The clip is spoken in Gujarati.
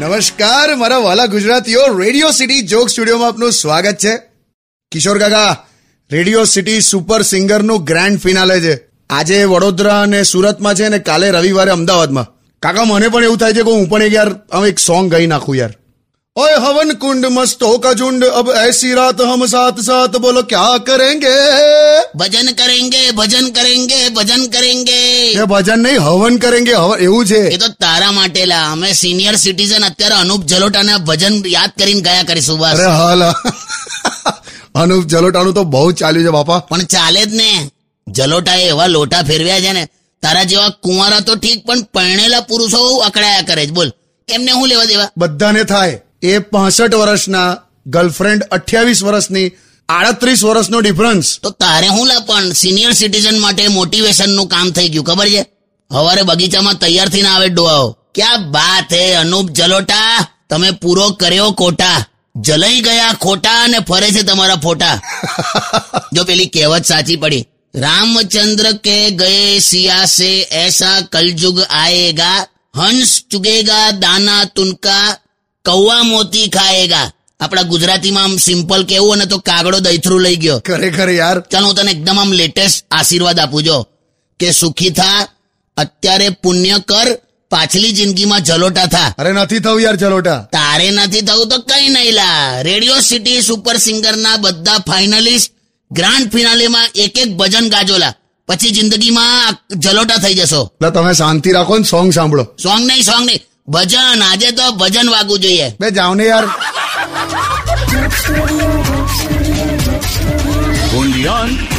નમસ્કાર, મારા વાલા ગુજરાતીઓ રેડિયો સિટી જોક સ્ટુડિયોમાં આપનું સ્વાગત છે. કિશોર કાકા રેડિયો સિટી સુપર સિંગરનું ગ્રાન્ડ ફિનાલે છે. આજે વડોદરા અને સુરતમાં છે ને કાલે રવિવારે અમદાવાદમાં. કાકા, મને પણ એવું થાય છે કે હું પણ એક યાર, આમ એક સોંગ ગાઈ નાખું યાર. ઓય હવન કુંડ મસ્તો કા ઝુંડ અબ એસી રાત હમ સાથ સાથ બોલો ક્યા કરેંગે ભજન કરેંગે ભજન કરેંગે ભજન કરેંગે એ ભજન નહીં હવન કરેંગે હવન એવું છે એ તો તારા માટે લા અમે સિનિયર સિટીઝન અત્યારે અનુપ જલોટાના ભજન યાદ કરીને ગયા કરીશું બસ અરે હાલ અનુપ જલોટાનું તો બહુ ચાલ્યું છે બાપા પણ ચાલે જ ને જલોટાએ એવા લોટા ફેરવ્યા છે ને તારા જેવા કુંવારા તો ઠીક પણ પરણેલા પુરુષો અકળાયા કરે છે બોલ એમને હું લેવા દેવા બધાને થાય. એ પાસઠ વર્ષના ગર્લફ્રેન્ડ અઠ્યાવીસ વર્ષની આડત્રીસ વર્ષનો ડિફરન્સ તો તારે હું લા પણ સિનિયર સિટીઝન માટે મોટિવેશનનું કામ થઈ ગયું ખબર છે? હવારે બગીચામાં તૈયાર થઈને આવે ડોહાઓ ક્યાં બાત હે અનુપ જલોટા? તમે પૂરો કર્યો કોટા જલઈ ગયા ખોટા અને ફરે છે તમારા ફોટા. જો પેલી કહેવત સાચી પડી રામચંદ્ર કે ગયે સિયાસે એસા કલજુગ આયેગા હંસ ચુગેગા દાના તુનકા કૌવા મોતી ખાએગા આપણા ગુજરાતીમાં આમ સિમ્પલ કેવું અને તો કાગડો દહીથરું લઈ ગયો. ખરેખર યાર. ચાલો હું તને એકદમ આમ લેટેસ્ટ આશીર્વાદ આપું જો. કે સુખી થા અત્યારે પુણ્ય કર પાછલી જિંદગીમાં જલોટા થા. અરે નથી થવું યાર જલોટા. તારે નથી થવું તો કઈ નહીં લા. રેડિયો સિટી સુપર સિંગરના બધા ફાઇનલિસ્ટ ગ્રાન્ડ ફિનાલેમાં એક એક ભજન ગાજોલા. પછી જિંદગીમાં જલોટા થઈ જશો. તમે શાંતિ રાખો ને સોંગ સાંભળો. સોંગ નહીં સોંગ નહીં. ભજન આજે તો ભજન વાગવું જોઈએ. બે જાઓ ને યાર. Joke